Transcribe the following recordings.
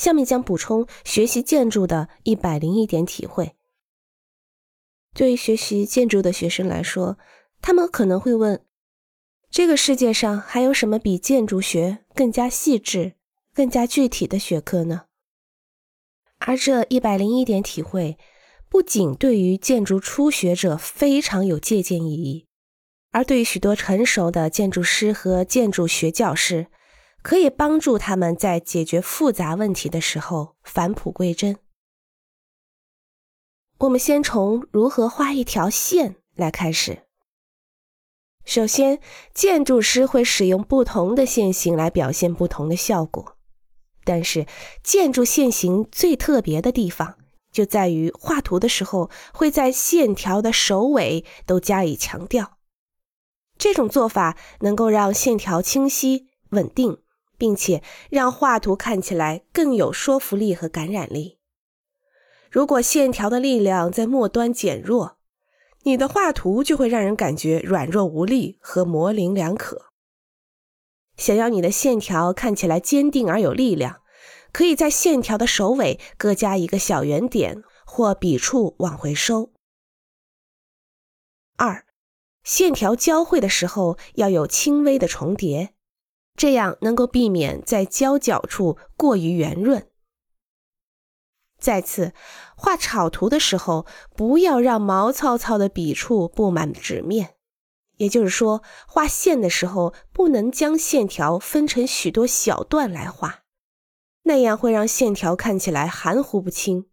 下面将补充学习建筑的一百零一点体会。对于学习建筑的学生来说，他们可能会问：这个世界上还有什么比建筑学更加细致、更加具体的学科呢？而这一百零一点体会，不仅对于建筑初学者非常有借鉴意义，而对于许多成熟的建筑师和建筑学教师。可以帮助他们在解决复杂问题的时候返璞归真。我们先从如何画一条线来开始。首先，建筑师会使用不同的线型来表现不同的效果，但是建筑线型最特别的地方就在于画图的时候会在线条的首尾都加以强调。这种做法能够让线条清晰稳定。并且让画图看起来更有说服力和感染力。如果线条的力量在末端减弱，你的画图就会让人感觉软弱无力和模棱两可。想要你的线条看起来坚定而有力量，可以在线条的首尾各加一个小圆点或笔触往回收。二，线条交汇的时候要有轻微的重叠。这样能够避免在交角处过于圆润。再次，画草图的时候，不要让毛糙糙的笔触布满纸面。也就是说，画线的时候，不能将线条分成许多小段来画，那样会让线条看起来含糊不清。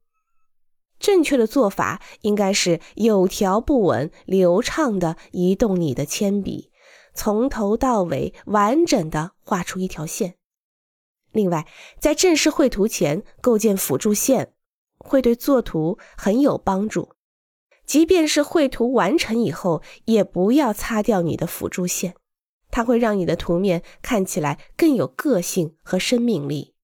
正确的做法应该是有条不紊、流畅的移动你的铅笔。从头到尾完整的画出一条线。另外，在正式绘图前构建辅助线，会对作图很有帮助。即便是绘图完成以后，也不要擦掉你的辅助线，它会让你的图面看起来更有个性和生命力。